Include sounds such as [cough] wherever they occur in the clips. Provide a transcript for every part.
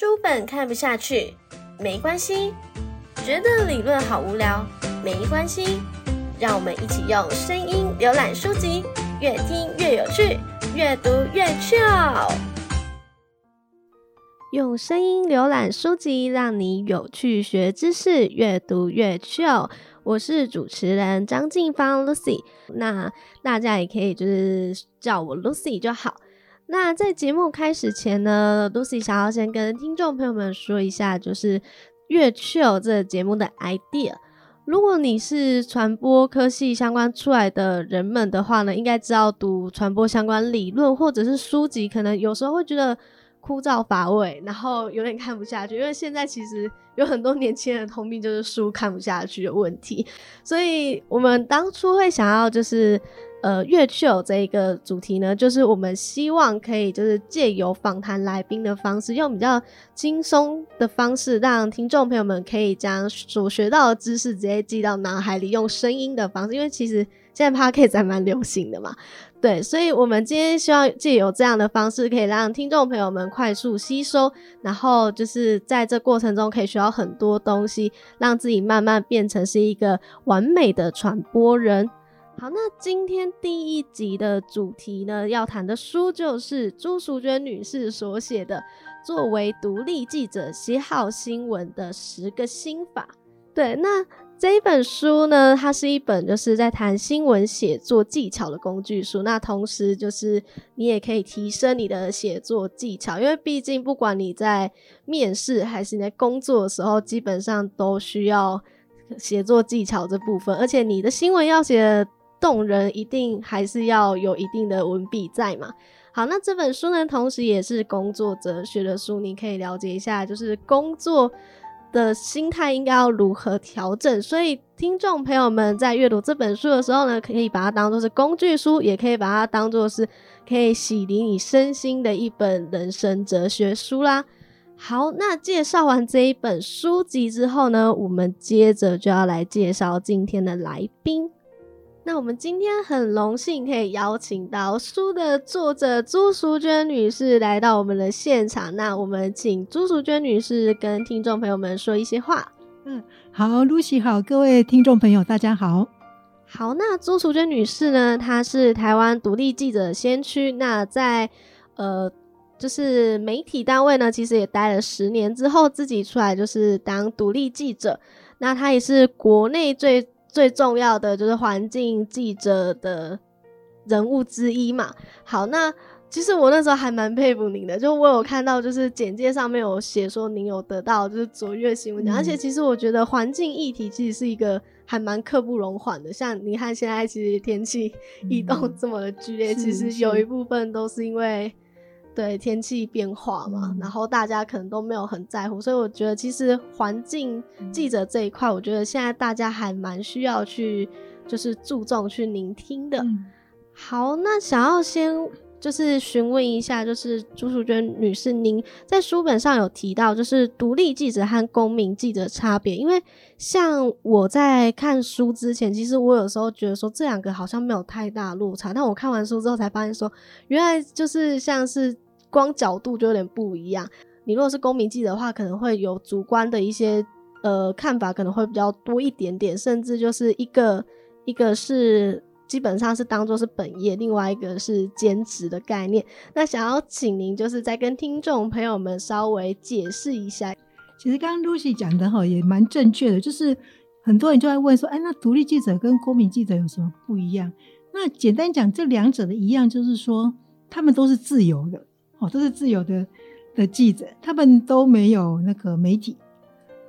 书本看不下去，没关系；觉得理论好无聊，没关系。让我们一起用声音浏览书籍，越听越有趣，越读越 chill。用声音浏览书籍，让你有趣学知识，越读越 chill。我是主持人张静芳 Lucy，那大家也可以就是叫我 Lucy 就好。那在节目开始前呢，Lucy 想要先跟听众朋友们说一下，就是越 chill 这个节目的 idea。如果你是传播科系相关出来的人们的话呢，应该知道读传播相关理论或者是书籍，可能有时候会觉得枯燥乏味，然后有点看不下去。因为现在其实有很多年轻人通病就是书看不下去的问题，所以我们当初会想要就是。呃，月秀这一个主题呢，就是我们希望可以就是借由访谈来宾的方式，用比较轻松的方式，让听众朋友们可以将所学到的知识直接记到脑海里，用声音的方式。因为其实现在 podcast 还蛮流行的嘛，对，所以我们今天希望借由这样的方式，可以让听众朋友们快速吸收，然后就是在这过程中可以学到很多东西，让自己慢慢变成是一个完美的传播人。好，那今天第一集的主题呢，要谈的书就是朱淑娟女士所写的《作为独立记者写好新闻的十个心法》。对，那这一本书呢，它是一本就是在谈新闻写作技巧的工具书。那同时就是你也可以提升你的写作技巧，因为毕竟不管你在面试还是你在工作的时候，基本上都需要写作技巧这部分，而且你的新闻要写。动人一定还是要有一定的文笔在嘛？好，那这本书呢，同时也是工作哲学的书，你可以了解一下，就是工作的心态应该要如何调整。所以，听众朋友们在阅读这本书的时候呢，可以把它当做是工具书，也可以把它当做是可以洗涤你身心的一本人生哲学书啦。好，那介绍完这一本书籍之后呢，我们接着就要来介绍今天的来宾。那我们今天很荣幸可以邀请到书的作者朱淑娟女士来到我们的现场。那我们请朱淑娟女士跟听众朋友们说一些话。嗯，好，Lucy 好，各位听众朋友大家好。好，那朱淑娟女士呢，她是台湾独立记者先驱。那在呃，就是媒体单位呢，其实也待了十年之后，自己出来就是当独立记者。那她也是国内最。最重要的就是环境记者的人物之一嘛。好，那其实我那时候还蛮佩服您的，就我有看到就是简介上面有写说您有得到就是卓越新闻奖，而且其实我觉得环境议题其实是一个还蛮刻不容缓的。像你看现在其实天气异动这么的剧烈，其实有一部分都是因为。对天气变化嘛，然后大家可能都没有很在乎，所以我觉得其实环境记者这一块，我觉得现在大家还蛮需要去就是注重去聆听的。好，那想要先就是询问一下，就是朱淑娟女士，您在书本上有提到就是独立记者和公民记者差别，因为像我在看书之前，其实我有时候觉得说这两个好像没有太大落差，但我看完书之后才发现说，原来就是像是。光角度就有点不一样。你如果是公民记者的话，可能会有主观的一些呃看法，可能会比较多一点点，甚至就是一个一个是基本上是当做是本业，另外一个是兼职的概念。那想要请您就是再跟听众朋友们稍微解释一下。其实刚刚 Lucy 讲的哈也蛮正确的，就是很多人就在问说，哎，那独立记者跟公民记者有什么不一样？那简单讲，这两者的一样就是说，他们都是自由的。哦，都是自由的的记者，他们都没有那个媒体，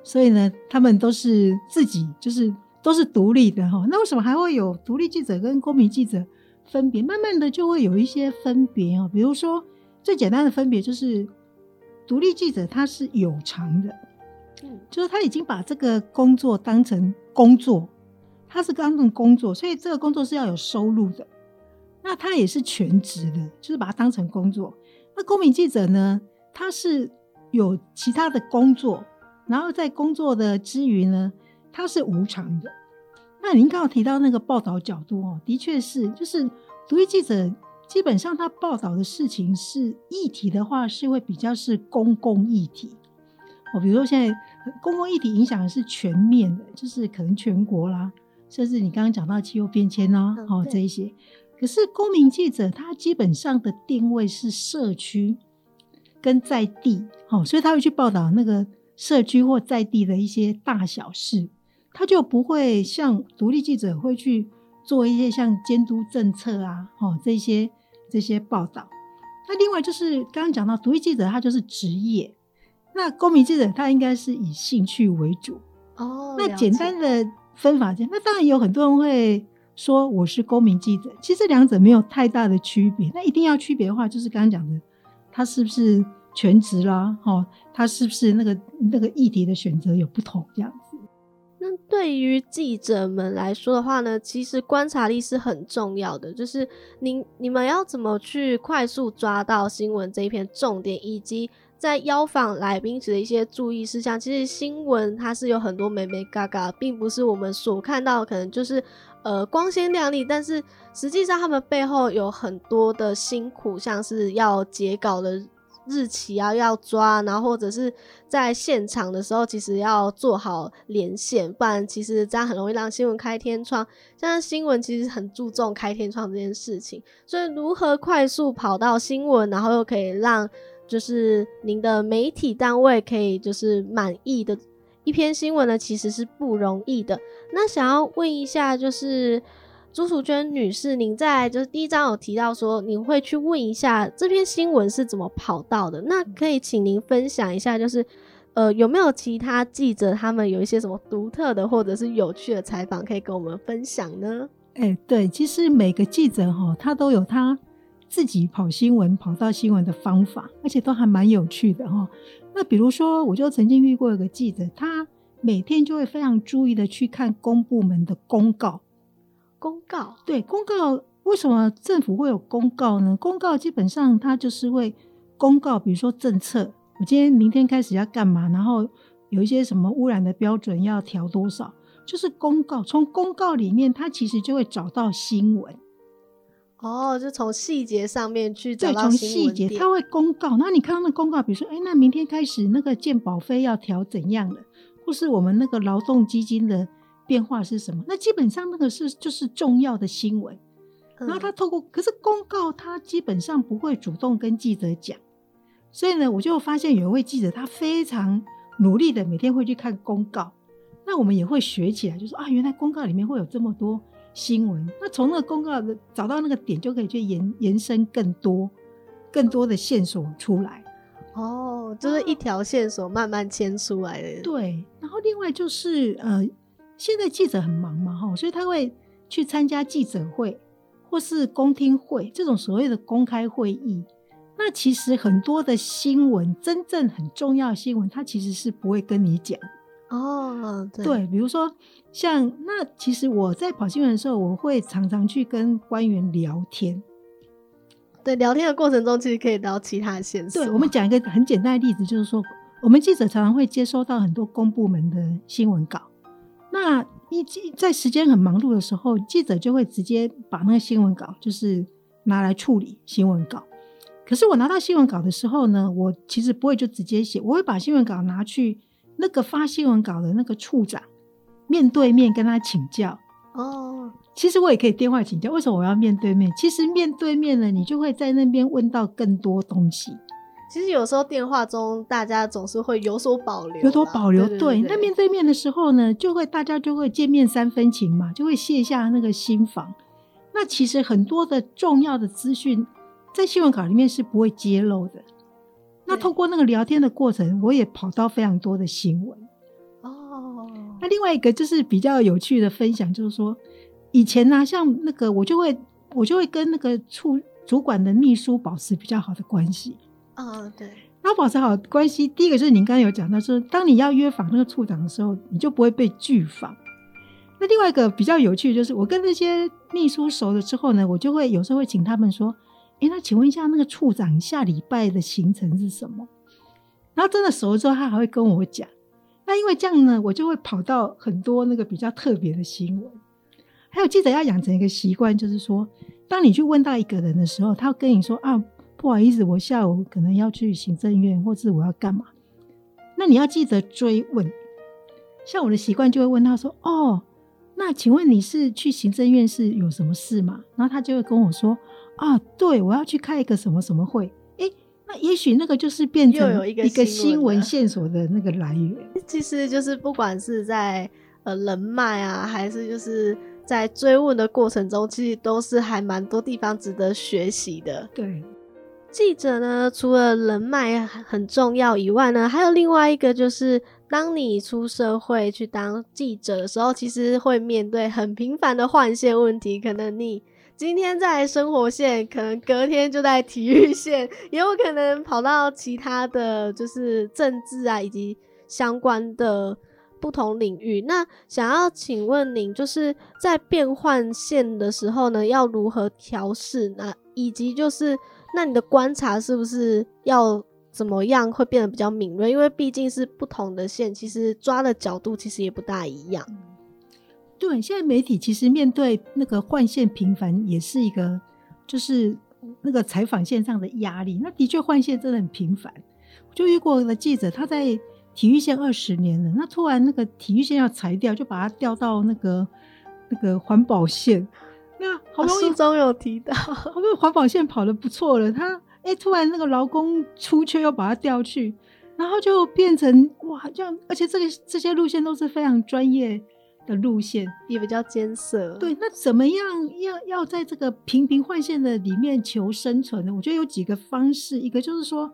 所以呢，他们都是自己，就是都是独立的哈。那为什么还会有独立记者跟公民记者分别？慢慢的就会有一些分别哦。比如说，最简单的分别就是，独立记者他是有偿的，嗯，就是他已经把这个工作当成工作，他是当成工作，所以这个工作是要有收入的。那他也是全职的，就是把它当成工作。那公民记者呢？他是有其他的工作，然后在工作的之余呢，他是无偿的。那您刚刚提到那个报道角度哦，的确是，就是独立记者基本上他报道的事情是议题的话，是会比较是公共议题，哦，比如说现在公共议题影响的是全面的，就是可能全国啦，甚至你刚刚讲到气候变迁啦，哦这一些。可是公民记者他基本上的定位是社区跟在地，哦，所以他会去报道那个社区或在地的一些大小事，他就不会像独立记者会去做一些像监督政策啊，哦这些这些报道。那另外就是刚刚讲到独立记者，他就是职业。那公民记者他应该是以兴趣为主哦。那简单的分法，那当然有很多人会说我是公民记者，其实两者没有太大的区别。那一定要区别的话，就是刚刚讲的，他是不是全职啦？哦，他是不是那个那个议题的选择有不同这样子？那对于记者们来说的话呢，其实观察力是很重要的，就是您你们要怎么去快速抓到新闻这一篇重点，以及。在邀访来宾时的一些注意事项，其实新闻它是有很多美美嘎嘎，并不是我们所看到可能就是呃光鲜亮丽，但是实际上他们背后有很多的辛苦，像是要截稿的日期啊要抓，然后或者是在现场的时候，其实要做好连线，不然其实这样很容易让新闻开天窗。像新闻其实很注重开天窗这件事情，所以如何快速跑到新闻，然后又可以让就是您的媒体单位可以就是满意的一篇新闻呢，其实是不容易的。那想要问一下，就是朱淑娟女士，您在就是第一章有提到说，您会去问一下这篇新闻是怎么跑到的？那可以请您分享一下，就是呃有没有其他记者他们有一些什么独特的或者是有趣的采访可以跟我们分享呢？哎，对，其实每个记者哈，他都有他。自己跑新闻、跑到新闻的方法，而且都还蛮有趣的哈。那比如说，我就曾经遇过一个记者，他每天就会非常注意的去看公部门的公告。公告对公告，为什么政府会有公告呢？公告基本上它就是会公告，比如说政策，我今天、明天开始要干嘛，然后有一些什么污染的标准要调多少，就是公告。从公告里面，它其实就会找到新闻。哦，就从细节上面去找到细节，他会公告。那你看到那公告，比如说，哎，那明天开始那个健保费要调怎样的，或是我们那个劳动基金的变化是什么？那基本上那个是就是重要的新闻。然后他透过，可是公告他基本上不会主动跟记者讲。所以呢，我就发现有一位记者，他非常努力的每天会去看公告。那我们也会学起来，就说啊，原来公告里面会有这么多。新闻，那从那个公告的找到那个点，就可以去延延伸更多、更多的线索出来。哦，就是一条线索慢慢牵出来的。对，然后另外就是呃，现在记者很忙嘛，哈，所以他会去参加记者会或是公听会这种所谓的公开会议。那其实很多的新闻，真正很重要的新闻，他其实是不会跟你讲。哦，对，比如说像那，其实我在跑新闻的时候，我会常常去跟官员聊天。对，聊天的过程中，其实可以聊其他线索。对，我们讲一个很简单的例子，就是说，我们记者常常会接收到很多公部门的新闻稿。那一在时间很忙碌的时候，记者就会直接把那个新闻稿就是拿来处理新闻稿。可是我拿到新闻稿的时候呢，我其实不会就直接写，我会把新闻稿拿去。那个发新闻稿的那个处长，面对面跟他请教哦。其实我也可以电话请教，为什么我要面对面？其实面对面呢，你就会在那边问到更多东西。其实有时候电话中大家总是会有所保留，有所保留。对，那面对面的时候呢，就会大家就会见面三分情嘛，就会卸下那个心防。那其实很多的重要的资讯，在新闻稿里面是不会揭露的。那透过那个聊天的过程，我也跑到非常多的新闻哦。那另外一个就是比较有趣的分享，就是说以前呢，像那个我就会我就会跟那个处主管的秘书保持比较好的关系哦。对，然后保持好关系，第一个就是您刚刚有讲到说，当你要约访那个处长的时候，你就不会被拒访。那另外一个比较有趣的就是，我跟那些秘书熟了之后呢，我就会有时候会请他们说。哎，那请问一下，那个处长下礼拜的行程是什么？然后真的熟了之后，他还会跟我讲。那因为这样呢，我就会跑到很多那个比较特别的新闻。还有记者要养成一个习惯，就是说，当你去问到一个人的时候，他跟你说啊，不好意思，我下午可能要去行政院，或是我要干嘛。那你要记得追问。像我的习惯就会问他说：“哦，那请问你是去行政院是有什么事吗？”然后他就会跟我说：“啊，对，我要去开一个什么什么会。”诶，那也许那个就是变成又有一个一个新闻 [laughs] 线索的那个来源。其实就是不管是在呃人脉啊，还是就是在追问的过程中，其实都是还蛮多地方值得学习的。对，记者呢，除了人脉很重要以外呢，还有另外一个就是，当你出社会去当记者的时候，其实会面对很频繁的换线问题。可能你今天在生活线，可能隔天就在体育线，也有可能跑到其他的就是政治啊以及相关的不同领域。那想要请问您，就是在变换线的时候呢，要如何调试？那以及就是那你的观察是不是要怎么样会变得比较敏锐？因为毕竟是不同的线，其实抓的角度其实也不大一样。对，现在媒体其实面对那个换线频繁，也是一个就是那个采访线上的压力。那的确换线真的很频繁。我就遇过一个记者，他在体育线二十年了，那突然那个体育线要裁掉，就把他调到那个那个环保线。那好不容易书中有提到，好不容易环保线跑的不错了，他哎、诶突然那个劳工出缺又把他调去，然后就变成哇这样，而且这个这些路线都是非常专业的路线。也比较艰涩。对，那怎么样要要在这个频频换线的里面求生存呢？我觉得有几个方式，一个就是说，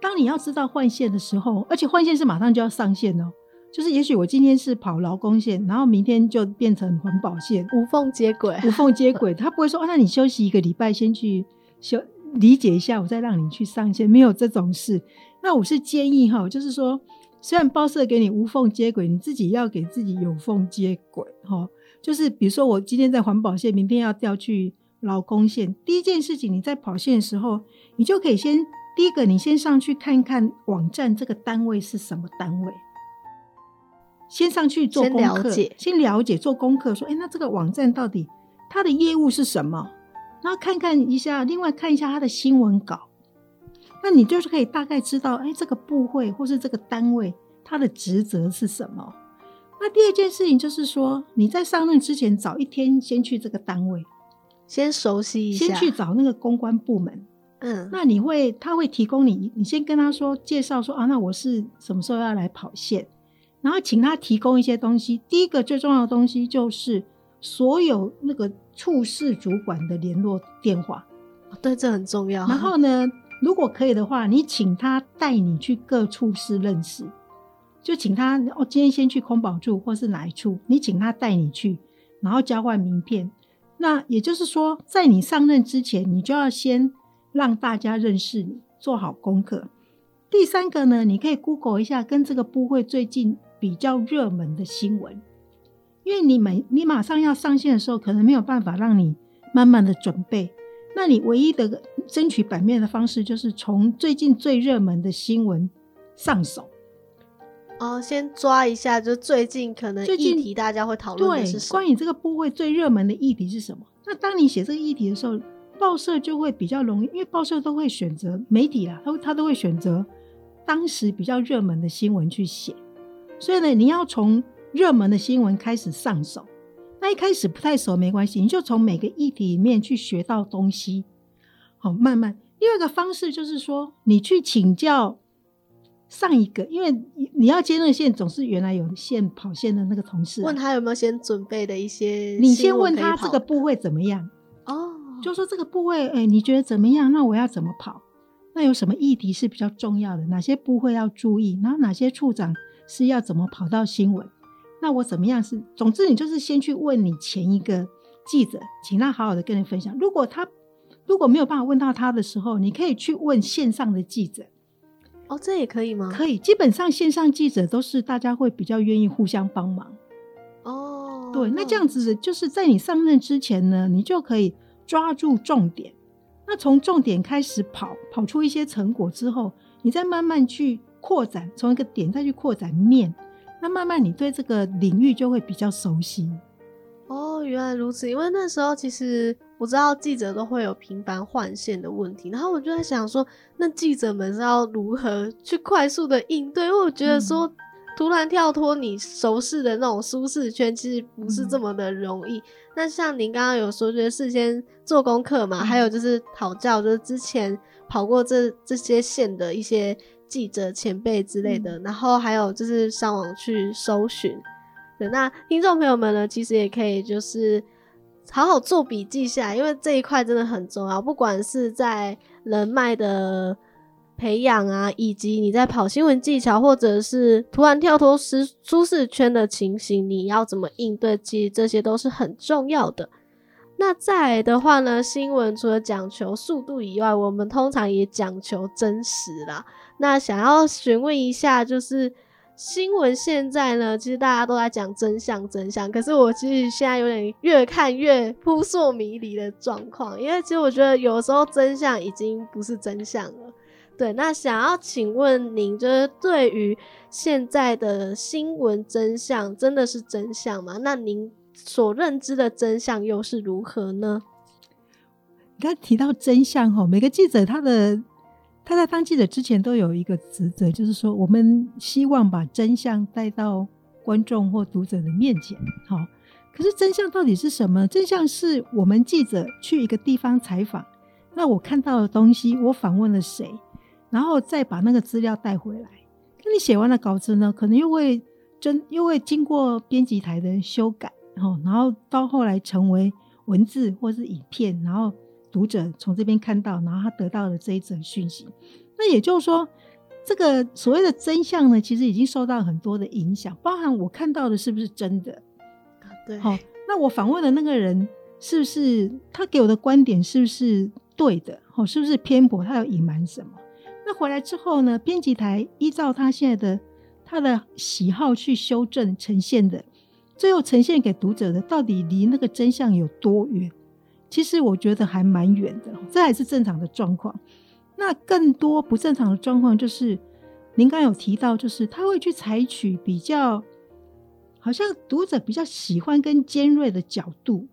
当你要知道换线的时候，而且换线是马上就要上线哦，就是也许我今天是跑劳工线，然后明天就变成环保线，无缝接轨。无缝接轨，他不会说哦，那你休息一个礼拜先去休理解一下，我再让你去上线，没有这种事。那我是建议哈，就是说，虽然报社给你无缝接轨，你自己要给自己有缝接轨哈。就是比如说，我今天在环保线，明天要调去劳工线，第一件事情你在跑线的时候，你就可以先第一个，你先上去看看网站这个单位是什么单位。先上去做功课，了解先了解做功课，说，哎，那这个网站到底它的业务是什么？然后看看一下，另外看一下它的新闻稿，那你就是可以大概知道，哎，这个部会或是这个单位它的职责是什么。那第二件事情就是说，你在上任之前早一天先去这个单位，先熟悉一下，先去找那个公关部门。嗯，那你会，他会提供你，你先跟他说介绍说啊，那我是什么时候要来跑线，然后请他提供一些东西。第一个最重要的东西就是所有那个处室主管的联络电话。对，这很重要。然后呢，如果可以的话，你请他带你去各处室认识，就请他哦，今天先去空保处或是哪一处，你请他带你去，然后交换名片。那也就是说，在你上任之前，你就要先让大家认识你，做好功课。第三个呢，你可以 Google 一下跟这个部会最近比较热门的新闻，因为你每你马上要上线的时候，可能没有办法让你慢慢的准备。那你唯一的争取版面的方式，就是从最近最热门的新闻上手。哦，先抓一下，就最近可能议题大家会讨论对的是，什么关？于这个部位最热门的议题是什么？那当你写这个议题的时候，报社就会比较容易，因为报社都会选择媒体啦，他他都会选择当时比较热门的新闻去写。所以呢，你要从热门的新闻开始上手。那一开始不太熟没关系，你就从每个议题里面去学到东西。好，慢慢。另外一个方式就是说，你去请教上一个，因为你你要接那个线，总是原来有线跑线的那个同事啊、问他有没有先准备的一些，你先问他这个部位怎么样，哦，就说这个部位，哎、你觉得怎么样？那我要怎么跑？那有什么议题是比较重要的？哪些部会要注意？然后哪些处长是要怎么跑到新闻？那我怎么样是？总之，你就是先去问你前一个记者，请他好好的跟你分享。如果他如果没有办法问到他的时候，你可以去问线上的记者，哦，这也可以吗？可以。基本上线上记者都是大家会比较愿意互相帮忙。哦，对，那这样子就是在你上任之前呢，你就可以抓住重点。那从重点开始跑，跑出一些成果之后，你再慢慢去扩展，从一个点再去扩展面，那慢慢你对这个领域就会比较熟悉。哦，原来如此。因为那时候其实我知道记者都会有频繁换线的问题，然后我就在想说，那记者们是要如何 [laughs] 去快速的应对？因为我觉得说，突然跳脱你熟悉的那种舒适圈，其实不是这么的容易。那像您刚刚有说，就是事先做功课嘛，还有就是讨教，就是之前跑过这这些线的一些记者前辈之类的，然后还有就是上网去搜寻。对，那听众朋友们呢，其实也可以就是。好好做笔记下来，因为这一块真的很重要。不管是在人脉的培养啊，以及你在跑新闻技巧，或者是突然跳脱舒舒适圈的情形，你要怎么应对？其实这些都是很重要的。那再的话呢，新闻除了讲求速度以外，我们通常也讲求真实啦。那想要询问一下，就是。新闻现在呢，其实大家都在讲真相，真相。可是我其实现在有点越看越扑朔迷离的状况，因为其实我觉得有时候真相已经不是真相了。对，那想要请问您，就是对于现在的新闻真相，真的是真相吗？那您所认知的真相又是如何呢？你刚提到真相哈，每个记者他的。他在当记者之前都有一个职责，就是说我们希望把真相带到观众或读者的面前。好，可是真相到底是什么？真相是我们记者去一个地方采访，那我看到的东西，我访问了谁，然后再把那个资料带回来。那你写完了稿子呢，可能又会真又会经过编辑台的修改，哦，然后到后来成为文字或是影片，然后。读者从这边看到，然后他得到了这一则讯息，那也就是说，这个所谓的真相呢，其实已经受到很多的影响，包含我看到的是不是真的？对，好，那我访问的那个人是不是他给我的观点是不是对的？哦，是不是偏颇？他有隐瞒什么？那回来之后呢，编辑台依照他现在的他的喜好去修正呈现的，最后呈现给读者的，到底离那个真相有多远？其实我觉得还蛮远的，这还是正常的状况。那更多不正常的状况就是，您刚有提到，就是他会去采取比较，好像读者比较喜欢跟尖锐的角度，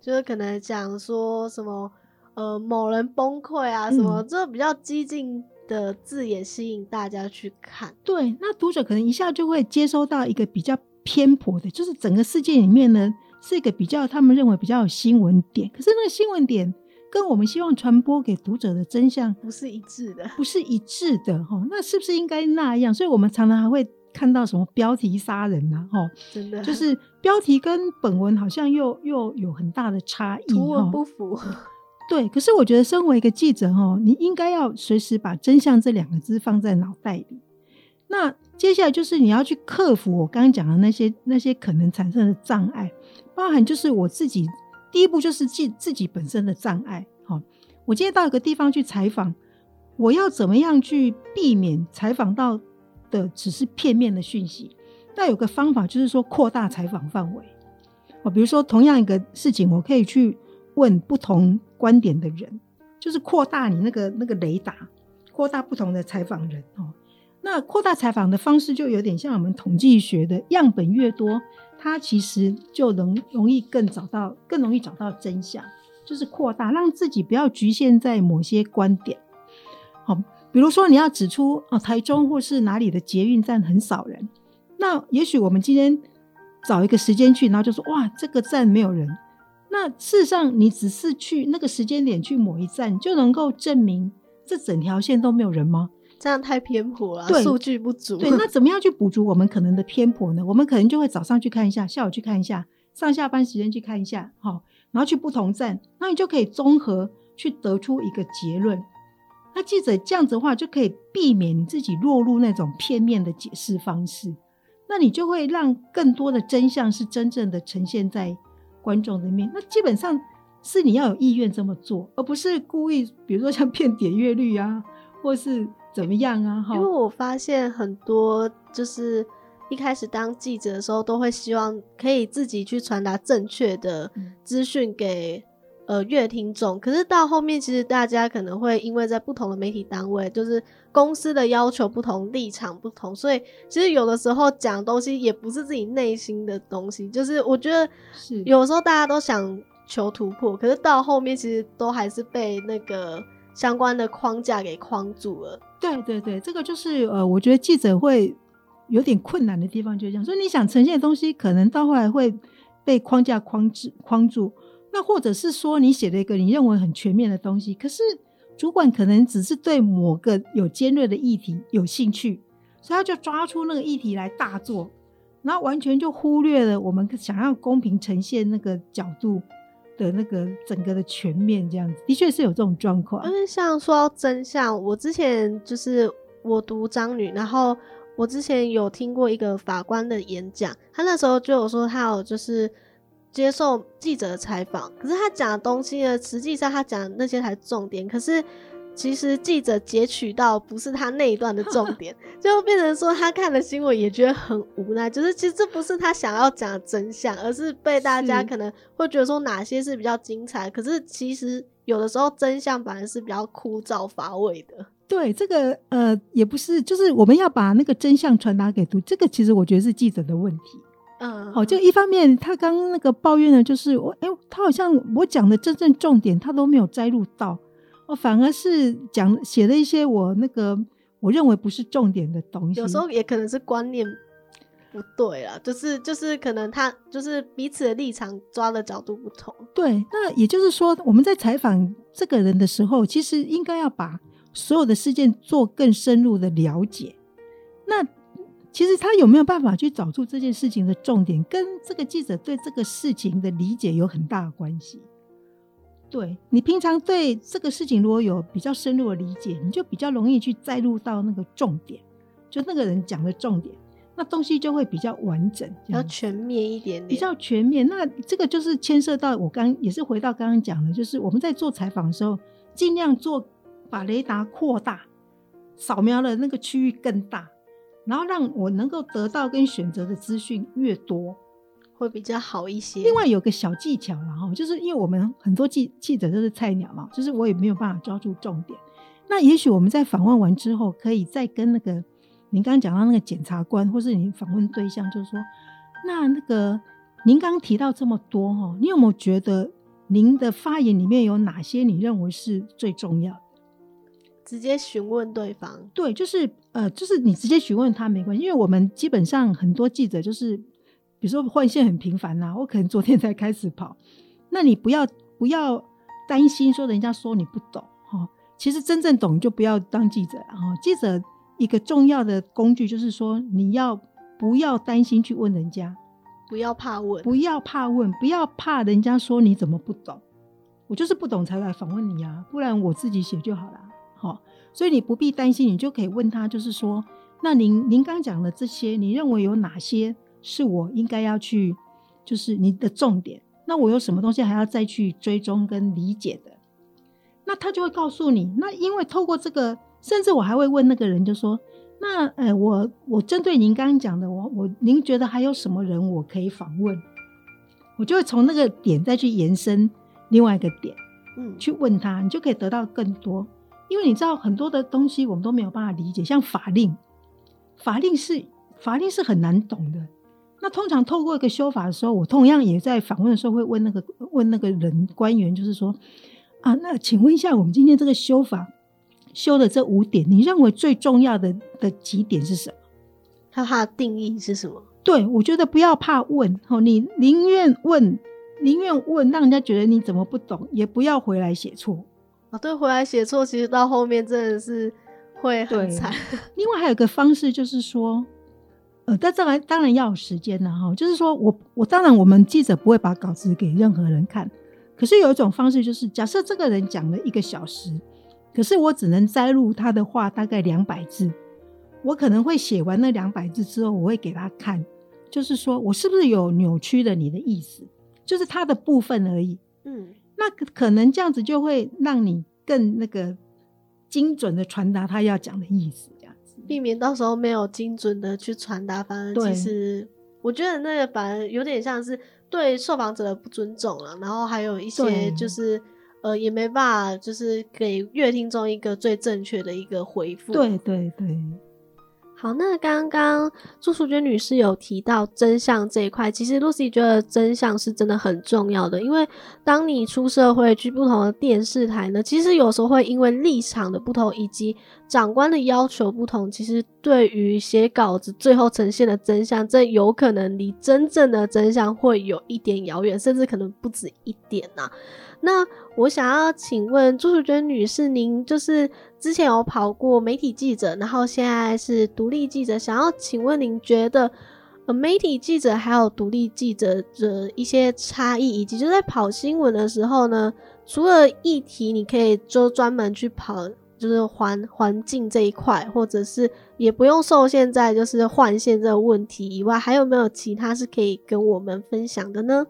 就是可能讲说什么，呃，某人崩溃啊，什么，这比较激进的字眼吸引大家去看。对，那读者可能一下就会接收到一个比较偏颇的，就是整个世界里面呢。是一个比较，他们认为比较有新闻点，可是那个新闻点跟我们希望传播给读者的真相不是一致的，不是一致的哈。那是不是应该那样？所以我们常常还会看到什么标题杀人呐，哈，真的就是标题跟本文好像又又有很大的差异，图文不符。对，可是我觉得身为一个记者哈，你应该要随时把真相这两个字放在脑袋里。那接下来就是你要去克服我刚刚讲的那些那些可能产生的障碍。包含就是我自己，第一步就是自自己本身的障碍。好，我今天到一个地方去采访，我要怎么样去避免采访到的只是片面的讯息？那有个方法就是说扩大采访范围。哦，比如说同样一个事情，我可以去问不同观点的人，就是扩大你那个那个雷达，扩大不同的采访人。哦，那扩大采访的方式就有点像我们统计学的样本越多。它其实就能容易更找到，更容易找到真相，就是扩大，让自己不要局限在某些观点。好，比如说你要指出哦，台中或是哪里的捷运站很少人，那也许我们今天找一个时间去，然后就说哇，这个站没有人。那事实上，你只是去那个时间点去某一站，就能够证明这整条线都没有人吗？这样太偏颇了，数据不足。对，那 [laughs] 怎么样去补足我们可能的偏颇呢？我们可能就会早上去看一下，下午去看一下，上下班时间去看一下，好，然后去不同站，那你就可以综合去得出一个结论。那记者这样子的话，就可以避免你自己落入那种片面的解释方式。那你就会让更多的真相是真正的呈现在观众的面。那基本上是你要有意愿这么做，而不是故意，比如说像 [laughs] 骗点阅率啊，或是。怎么样啊？因为我发现很多就是一开始当记者的时候，都会希望可以自己去传达正确的资讯给呃乐听众。可是到后面，其实大家可能会因为在不同的媒体单位，就是公司的要求不同、立场不同，所以其实有的时候讲东西也不是自己内心的东西。就是我觉得是有时候大家都想求突破，可是到后面其实都还是被那个相关的框架给框住了。对对对，这个就是呃，我觉得记者会有点困难的地方，就是这样。所以你想呈现的东西，可能到后来会被框架框住框住。那或者是说，你写了一个你认为很全面的东西，可是主管可能只是对某个有尖锐的议题有兴趣，所以他就抓出那个议题来大做，然后完全就忽略了我们想要公平呈现那个角度的那个整个的全面，这样子的确是有这种状况。因为像说到真相，我之前就是我读张女，然后我之前有听过一个法官的演讲，他那时候就有说他有就是。接受记者的采访，可是他讲的东西呢，实际上他讲那些才重点。可是其实记者截取到不是他那一段的重点，[laughs] 就变成说他看了新闻也觉得很无奈。就是其实这不是他想要讲的真相，而是被大家可能会觉得说哪些是比较精彩。可是其实有的时候真相反而是比较枯燥乏味的。对，这个呃也不是，就是我们要把那个真相传达给读，这个其实我觉得是记者的问题。嗯，好，就一方面，他刚刚那个抱怨呢，就是我，哎，他好像我讲的真正重点，他都没有摘录到，哦，反而是讲写了一些我那个我认为不是重点的东西。有时候也可能是观念不对了，就是就是可能他就是彼此的立场抓的角度不同。对，那也就是说，我们在采访这个人的时候，其实应该要把所有的事件做更深入的了解。那。其实他有没有办法去找出这件事情的重点，跟这个记者对这个事情的理解有很大的关系。对你平常对这个事情如果有比较深入的理解，你就比较容易去载入到那个重点，就那个人讲的重点，那东西就会比较完整，比较全面一点点，比较全面。那这个就是牵涉到我刚也是回到刚刚讲的，就是我们在做采访的时候，尽量做把雷达扩大，扫描的那个区域更大。然后让我能够得到跟选择的资讯越多，会比较好一些。另外有个小技巧然后就是因为我们很多记记者都是菜鸟嘛，就是我也没有办法抓住重点。那也许我们在访问完之后，可以再跟那个您刚刚讲到那个检察官，或是你访问对象，就是说，那那个您刚刚提到这么多哈，你有没有觉得您的发言里面有哪些你认为是最重要的？直接询问对方，对，就是呃，就是你直接询问他没关系，因为我们基本上很多记者就是，比如说换线很频繁呐，我可能昨天才开始跑，那你不要不要担心说人家说你不懂哈，其实真正懂就不要当记者哈。记者一个重要的工具就是说，你要不要担心去问人家，不要怕问，不要怕问，不要怕人家说你怎么不懂，我就是不懂才来访问你啊，不然我自己写就好了。好，所以你不必担心，你就可以问他，就是说，那您您刚讲的这些，你认为有哪些是我应该要去，就是你的重点？那我有什么东西还要再去追踪跟理解的？那他就会告诉你。那因为透过这个，甚至我还会问那个人，就说，那呃，我我针对您刚刚讲的，我我您觉得还有什么人我可以访问？我就会从那个点再去延伸另外一个点，嗯，去问他，你就可以得到更多。因为你知道很多的东西我们都没有办法理解，像法令，法令是法令是很难懂的。那通常透过一个修法的时候，我同样也在访问的时候会问那个问那个人官员，就是说啊，那请问一下，我们今天这个修法修的这五点，你认为最重要的的几点是什么？它它的定义是什么？对我觉得不要怕问哦，你宁愿问，宁愿问，让人家觉得你怎么不懂，也不要回来写错。啊，对，回来写错，其实到后面真的是会很惨。[laughs] 另外还有一个方式就是说，呃，但这然当然要有时间了哈。就是说我我当然我们记者不会把稿子给任何人看，可是有一种方式就是，假设这个人讲了一个小时，可是我只能摘录他的话大概两百字，我可能会写完那两百字之后，我会给他看，就是说我是不是有扭曲了你的意思，就是他的部分而已。嗯。那可能这样子就会让你更那个精准的传达他要讲的意思，避免到时候没有精准的去传达。反而其实我觉得那个反而有点像是对受访者的不尊重了，然后还有一些就是呃也没办法就是给乐听众一个最正确的一个回复。对对对。好，那刚刚朱淑娟女士有提到真相这一块，其实 Lucy 觉得真相是真的很重要的，因为当你出社会去不同的电视台呢，其实有时候会因为立场的不同以及长官的要求不同，其实对于写稿子最后呈现的真相，这有可能离真正的真相会有一点遥远，甚至可能不止一点呐。那我想要请问朱淑娟女士，您就是之前有跑过媒体记者，然后现在是独立记者，想要请问您觉得呃媒体记者还有独立记者的一些差异，以及就在跑新闻的时候呢，除了议题，你可以就专门去跑就是环环境这一块，或者是也不用受限在就是换线这个问题以外，还有没有其他是可以跟我们分享的呢？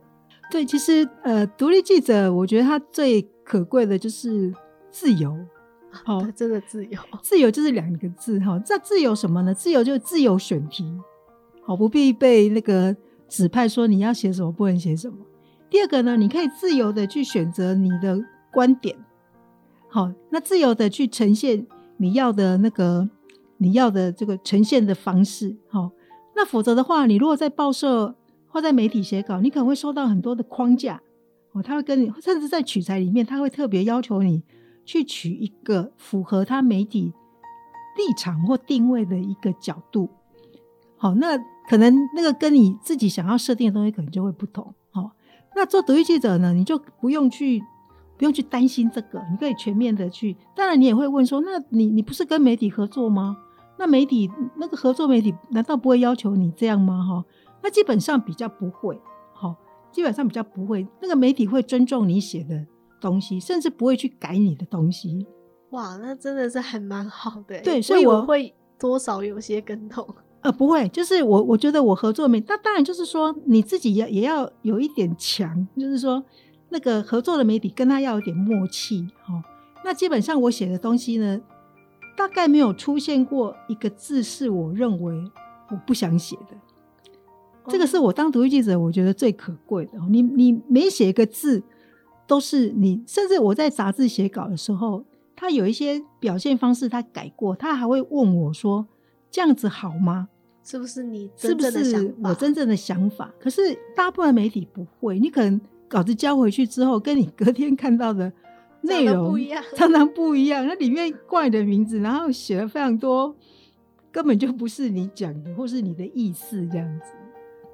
对，其实呃，独立记者，我觉得他最可贵的就是自由。好，真的自由，自由就是两个字哈。这自由什么呢？自由就是自由选题，好，不必被那个指派说你要写什么，不能写什么。第二个呢，你可以自由的去选择你的观点，好，那自由的去呈现你要的那个你要的这个呈现的方式，好。那否则的话，你如果在报社。或在媒体写稿，你可能会收到很多的框架哦，他会跟你，甚至在取材里面，他会特别要求你去取一个符合他媒体立场或定位的一个角度。好，那可能那个跟你自己想要设定的东西可能就会不同。好，那做独立记者呢，你就不用去不用去担心这个，你可以全面的去。当然，你也会问说，那你你不是跟媒体合作吗？那媒体那个合作媒体难道不会要求你这样吗？哈？那基本上比较不会，好，基本上比较不会。那个媒体会尊重你写的东西，甚至不会去改你的东西。哇，那真的是还蛮好的。对，所以我会多少有些跟头。呃，不会，就是我我觉得我合作媒，那当然就是说你自己也也要有一点强，就是说那个合作的媒体跟他要有点默契。哦，那基本上我写的东西呢，大概没有出现过一个字是我认为我不想写的。这个是我当独立记者，我觉得最可贵的。你你每写一个字，都是你，甚至我在杂志写稿的时候，他有一些表现方式他改过，他还会问我说：“这样子好吗？是不是你是不是我真正的想法？”可是大部分媒体不会，你可能稿子交回去之后，跟你隔天看到的内容常常不一样。那里面挂你的名字，然后写了非常多，根本就不是你讲的，或是你的意思这样子。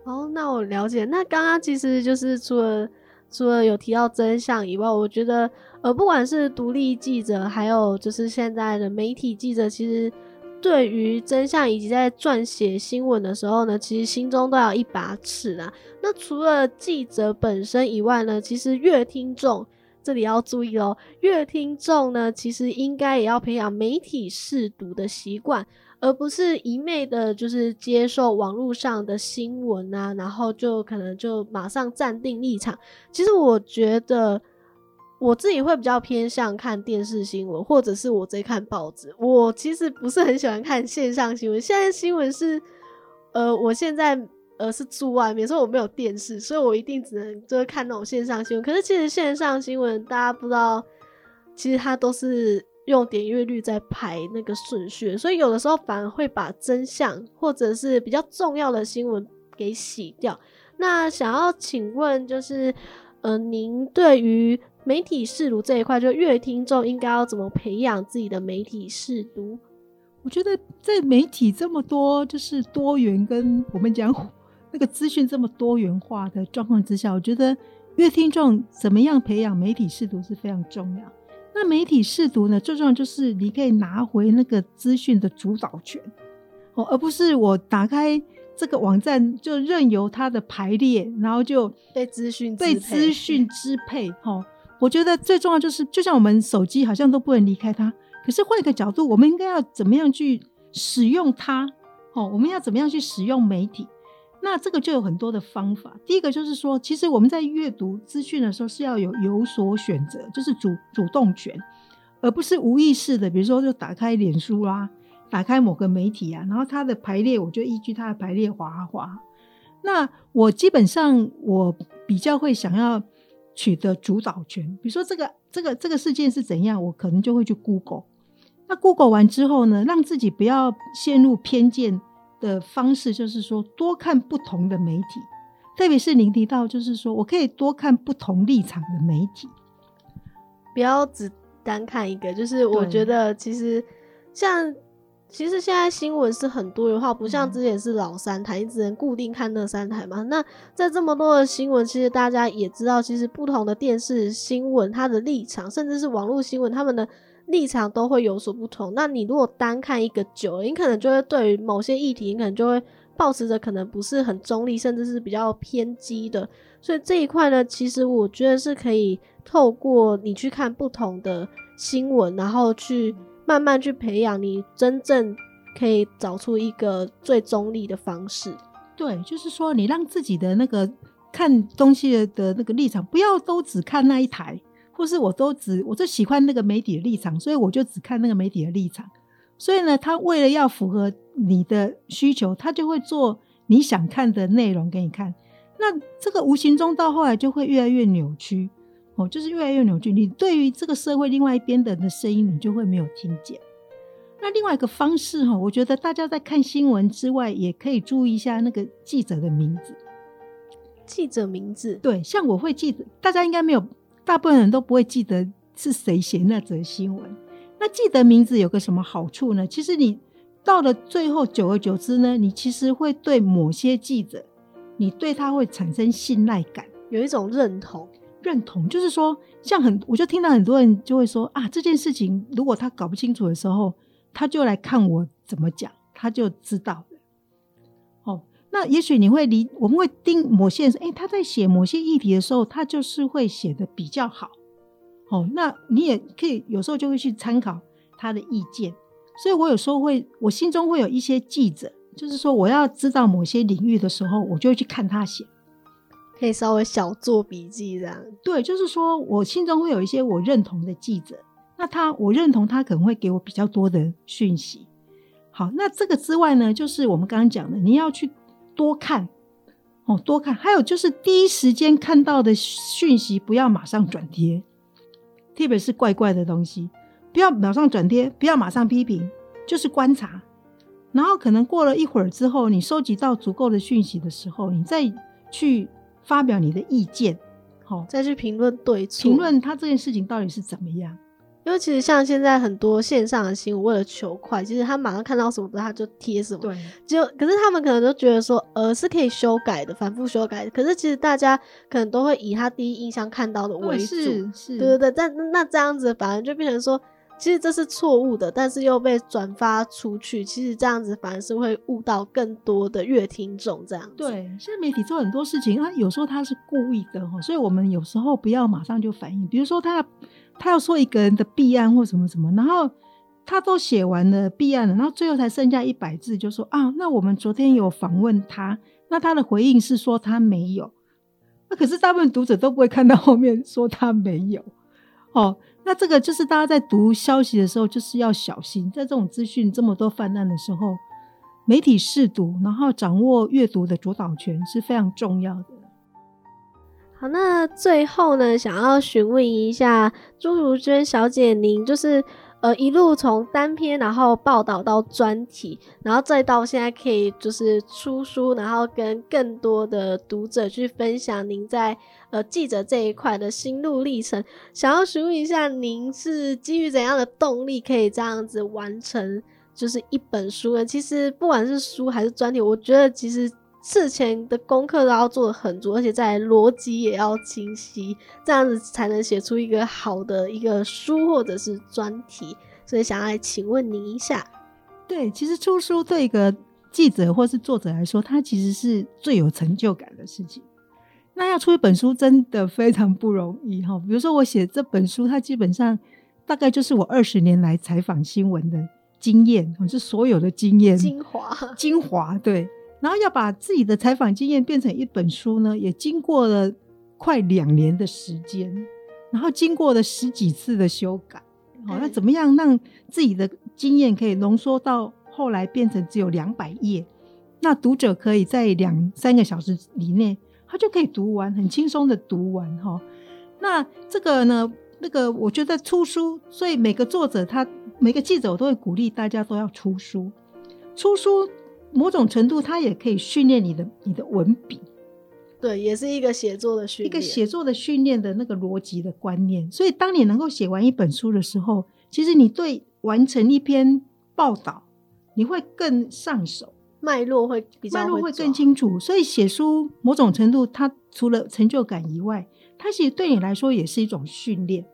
哦，那我了解。那刚刚其实就是除了除了有提到真相以外，我觉得呃，不管是独立记者，还有就是现在的媒体记者，其实对于真相以及在撰写新闻的时候呢，其实心中都要一把尺啊。那除了记者本身以外呢，其实乐听众这里要注意哦，乐听众呢，其实应该也要培养媒体试读的习惯。而不是一昧的，就是接受网络上的新闻啊，然后就可能就马上站定立场。其实我觉得我自己会比较偏向看电视新闻，或者是我在看报纸。我其实不是很喜欢看线上新闻。现在新闻是，呃，我现在呃是住外面，所以我没有电视，所以我一定只能就是看那种线上新闻。可是其实线上新闻大家不知道，其实它都是。用点阅率在排那个顺序，所以有的时候反而会把真相或者是比较重要的新闻给洗掉。那想要请问，就是呃，您对于媒体视读这一块，就阅听众应该要怎么培养自己的媒体视读？我觉得在媒体这么多就是多元跟我们讲那个资讯这么多元化的状况之下，我觉得阅听众怎么样培养媒体视读是非常重要。那媒体试读呢？最重要就是你可以拿回那个资讯的主导权，哦，而不是我打开这个网站就任由它的排列，然后就被资讯被资 [laughs] 讯支配。哈，我觉得最重要就是，就像我们手机好像都不能离开它，可是换一个角度，我们应该要怎么样去使用它？哦，我们要怎么样去使用媒体？那这个就有很多的方法。第一个就是说，其实我们在阅读资讯的时候是要有有所选择，就是主主动权，而不是无意识的。比如说，就打开脸书啦，打开某个媒体啊，然后它的排列，我就依据它的排列划划。那我基本上我比较会想要取得主导权。比如说，这个这个这个事件是怎样，我可能就会去 Google。那 Google 完之后呢，让自己不要陷入偏见的方式，就是说多看不同的媒体，特别是您提到，就是说我可以多看不同立场的媒体，不要只单看一个。就是我觉得其实像。其实现在新闻是很多元化，不像之前是老三台，你只能固定看那三台嘛。那在这么多的新闻，其实大家也知道，其实不同的电视新闻，它的立场，甚至是网络新闻，他们的立场都会有所不同。那你如果单看一个酒，你可能就会对于某些议题，你可能就会保持着可能不是很中立，甚至是比较偏激的。所以这一块呢，其实我觉得是可以透过你去看不同的新闻，然后去。慢慢去培养你真正可以找出一个最中立的方式。对，就是说你让自己的那个看东西的那个立场，不要都只看那一台，或是我都只我就喜欢那个媒体的立场，所以我就只看那个媒体的立场。所以呢，他为了要符合你的需求，他就会做你想看的内容给你看。那这个无形中到后来就会越来越扭曲。哦，就是越来越扭曲。你对于这个社会另外一边的人的声音，你就会没有听见。那另外一个方式哈，我觉得大家在看新闻之外，也可以注意一下那个记者的名字。记者名字，对，像我会记得，大家应该没有，大部分人都不会记得是谁写那则新闻。那记得名字有个什么好处呢？其实你到了最后，久而久之呢，你其实会对某些记者，你对他会产生信赖感，有一种认同。认同就是说，像很，我就听到很多人就会说啊，这件事情如果他搞不清楚的时候，他就来看我怎么讲，他就知道那也许你会理，我们会盯某些人，哎，他在写某些议题的时候，他就是会写的比较好。哦，那你也可以有时候就会去参考他的意见。所以我有时候会，我心中会有一些记者，就是说我要知道某些领域的时候，我就会去看他写。可以稍微小做笔记这样，对，就是说我心中会有一些我认同的记者，那他我认同他可能会给我比较多的讯息。好，那这个之外呢，就是我们刚刚讲的，你要去多看。哦，多看，还有就是第一时间看到的讯息，不要马上转贴，特别是怪怪的东西，不要马上转贴，不要马上批评，就是观察，然后可能过了一会儿之后，你收集到足够的讯息的时候，你再去。发表你的意见，好，再去评论对错，评论他这件事情到底是怎么样。因为其实像现在很多线上的新闻，为了求快，其实他马上看到什么他就贴什么，对，就可是他们可能都觉得说，呃，是可以修改的，反复修改的。可是其实大家可能都会以他第一印象看到的为主，是，对对对。但那这样子反而就变成说。其实这是错误的，但是又被转发出去，其实这样子反而是会误导更多的乐听众。这样子，对，现在媒体做很多事情，他有时候他是故意的哈，所以我们有时候不要马上就反应。比如说，他要他要说一个人的弊案或什么什么，然后他都写完了弊案了，然后最后才剩下一百字，就说啊，那我们昨天有访问他，那他的回应是说他没有，那可是大部分读者都不会看到后面说他没有，哦。那这个就是大家在读消息的时候，就是要小心，在这种资讯这么多泛滥的时候，媒体试读，然后掌握阅读的主导权是非常重要的。好，那最后呢，想要询问一下朱如娟小姐，您就是。呃，一路从单篇，然后报道到专题，然后再到现在可以就是出书，然后跟更多的读者去分享您在呃记者这一块的心路历程。想要询问一下，您是基于怎样的动力可以这样子完成就是一本书呢？其实不管是书还是专题，我觉得其实。事前的功课都要做的很足，而且在逻辑也要清晰，这样子才能写出一个好的一个书或者是专题。所以想来请问您一下，对，其实出书对一个记者或是作者来说，它其实是最有成就感的事情。那要出一本书真的非常不容易哈。比如说我写这本书，它基本上大概就是我二十年来采访新闻的经验，就所有的经验精华，精华对。然后要把自己的采访经验变成一本书呢，也经过了快两年的时间，然后经过了十几次的修改。好，那怎么样让自己的经验可以浓缩到后来变成只有两百页？那读者可以在两三个小时以内，他就可以读完，很轻松的读完哈。那这个呢，那个我觉得出书，所以每个作者他每个记者我都会鼓励大家都要出书，出书某种程度它也可以训练你的你的文笔，对，也是一个写作的训练，一个写作的训练的那个逻辑的观念。所以当你能够写完一本书的时候，其实你对完成一篇报道，你会更上手。脉络会比较脉络会更清楚，所以写书某种程度，它除了成就感以外，它其实对你来说也是一种训练，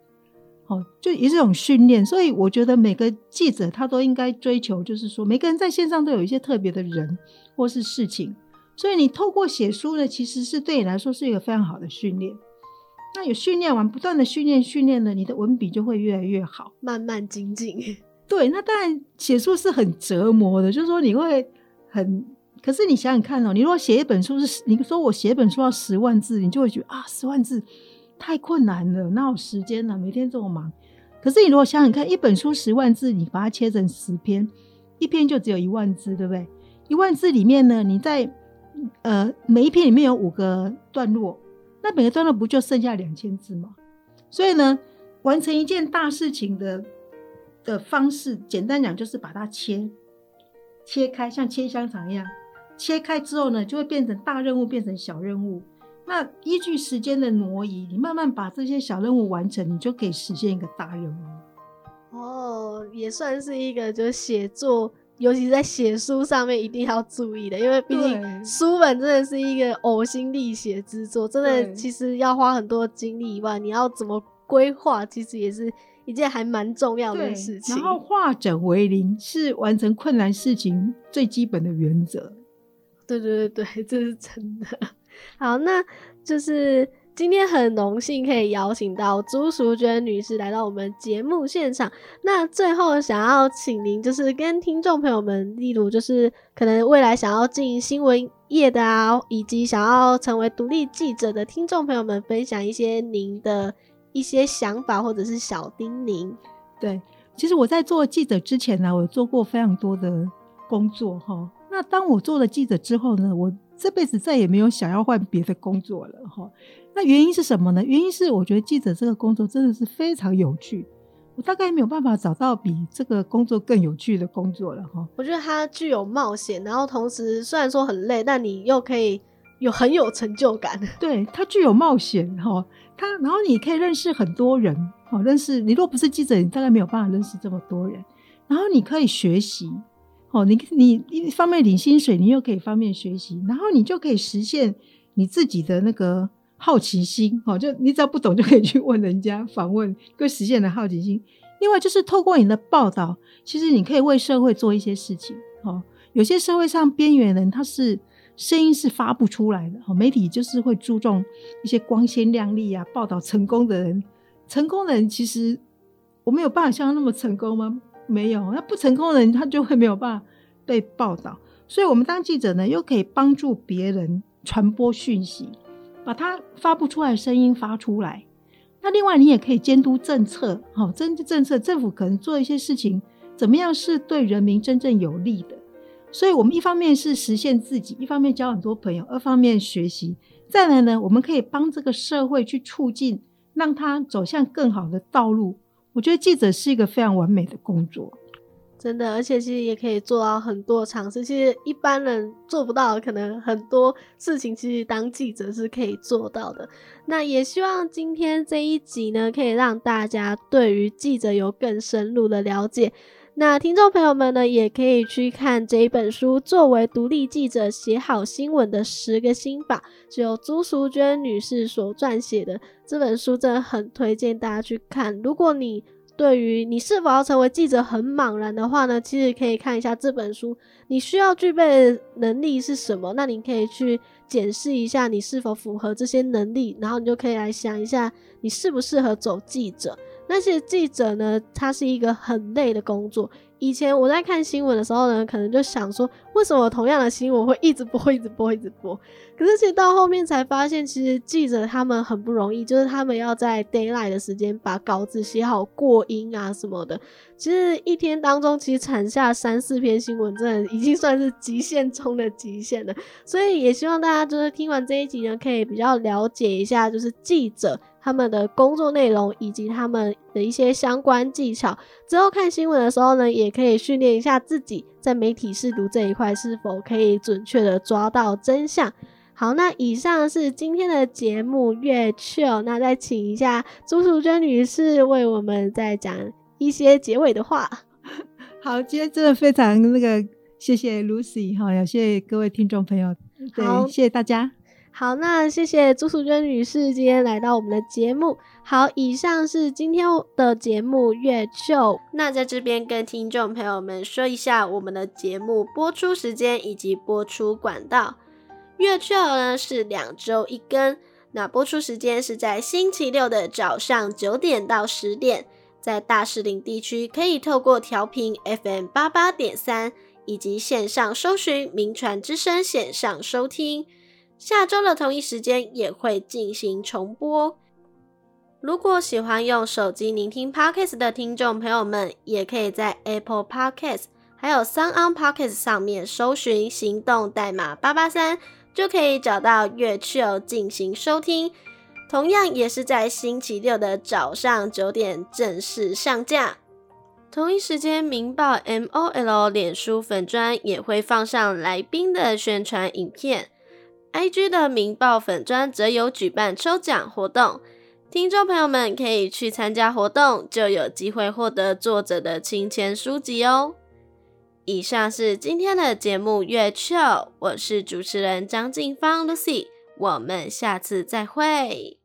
哦，就也是一种训练。所以我觉得每个记者他都应该追求，就是说每个人在线上都有一些特别的人或是事情，所以你透过写书呢，其实是对你来说是一个非常好的训练。那有训练完，不断的训练训练呢，你的文笔就会越来越好，慢慢精进。[laughs] 对，那当然写书是很折磨的，就是说你会。很，可是你想想看哦，你如果写一本书是，你说我写一本书要十万字，你就会觉得啊，十万字太困难了，哪有时间呢？每天这么忙。可是你如果想想看，一本书十万字，你把它切成十篇，一篇就只有一万字，对不对？一万字里面呢，你在呃每一篇里面有五个段落，那每个段落不就剩下两千字吗？所以呢，完成一件大事情的的方式，简单讲就是把它切。切开像切香肠一样，切开之后呢，就会变成大任务变成小任务。那依据时间的挪移，你慢慢把这些小任务完成，你就可以实现一个大任务。哦，也算是一个就是写作，尤其是在写书上面一定要注意的，因为毕竟书本真的是一个呕心沥血之作，真的其实要花很多精力以外，你要怎么规划，其实也是。一件还蛮重要的事情。然后化整为零是完成困难事情最基本的原则。对对对对，这是真的。好，那就是今天很荣幸可以邀请到朱淑娟女士来到我们节目现场。那最后想要请您，就是跟听众朋友们，例如就是可能未来想要进新闻业的啊，以及想要成为独立记者的听众朋友们，分享一些您的。一些想法或者是小叮咛，对，其实我在做记者之前呢，我做过非常多的工作哈。那当我做了记者之后呢，我这辈子再也没有想要换别的工作了哈。那原因是什么呢？原因是我觉得记者这个工作真的是非常有趣，我大概没有办法找到比这个工作更有趣的工作了哈。我觉得它具有冒险，然后同时虽然说很累，但你又可以。有很有成就感，[laughs] 对它具有冒险哈，它然后你可以认识很多人，好认识你。若不是记者，你大概没有办法认识这么多人。然后你可以学习，哦，你你一方面领薪水，你又可以方面学习，然后你就可以实现你自己的那个好奇心，哦，就你只要不懂就可以去问人家访问，会实现的好奇心。另外就是透过你的报道，其实你可以为社会做一些事情，哦，有些社会上边缘人他是。声音是发不出来的，哦媒体就是会注重一些光鲜亮丽啊，报道成功的人。成功的人其实我没有办法像他那么成功吗？没有，那不成功的人他就会没有办法被报道。所以，我们当记者呢，又可以帮助别人传播讯息，把他发不出来的声音发出来。那另外，你也可以监督政策，好，政政策政府可能做一些事情，怎么样是对人民真正有利的。所以，我们一方面是实现自己，一方面交很多朋友，二方面学习。再来呢，我们可以帮这个社会去促进，让他走向更好的道路。我觉得记者是一个非常完美的工作，真的，而且其实也可以做到很多尝试。其实一般人做不到，可能很多事情其实当记者是可以做到的。那也希望今天这一集呢，可以让大家对于记者有更深入的了解。那听众朋友们呢，也可以去看这一本书，作为独立记者写好新闻的十个心法，是由朱淑娟女士所撰写的。这本书真的很推荐大家去看。如果你对于你是否要成为记者很茫然的话呢，其实可以看一下这本书。你需要具备的能力是什么？那你可以去检视一下你是否符合这些能力，然后你就可以来想一下，你适不适合走记者。那些记者呢，他是一个很累的工作。以前我在看新闻的时候呢，可能就想说，为什么同样的新闻会一直播、一直播、一直播？可是其实到后面才发现，其实记者他们很不容易，就是他们要在 d a y l i g h t 的时间把稿子写好、过音啊什么的。其实一天当中，其实产下三四篇新闻，真的已经算是极限中的极限了。所以也希望大家就是听完这一集呢，可以比较了解一下，就是记者他们的工作内容以及他们的一些相关技巧。之后看新闻的时候呢，也可以训练一下自己在媒体试读这一块是否可以准确的抓到真相。好，那以上是今天的节目月 chill，那再请一下朱淑娟女士为我们再讲一些结尾的话。[laughs] 好，今天真的非常那个，谢谢 Lucy 哈，也谢谢各位听众朋友，对，谢谢大家。好，那谢谢朱淑娟女士今天来到我们的节目。好，以上是今天的节目月 chill，那在这边跟听众朋友们说一下我们的节目播出时间以及播出管道。月 chill 呢是两周一更，那播出时间是在星期六的早上九点到十点，在大石林地区可以透过调频 FM 八八点三以及线上搜寻名传之声线上收听。下周的同一时间也会进行重播。如果喜欢用手机聆听 Podcast 的听众朋友们，也可以在 Apple Podcast 还有 Sound On Podcast 上面搜寻行动代码八八三。就可以找到月 chill 进行收听，同样也是在星期六的早上九点正式上架。同一时间，《明报 MOL》脸书粉专也会放上来宾的宣传影片。IG 的《明报》粉专则有举办抽奖活动，听众朋友们可以去参加活动，就有机会获得作者的亲签书籍哦。以上是今天的节目月俏我是主持人张静芳 Lucy，我们下次再会。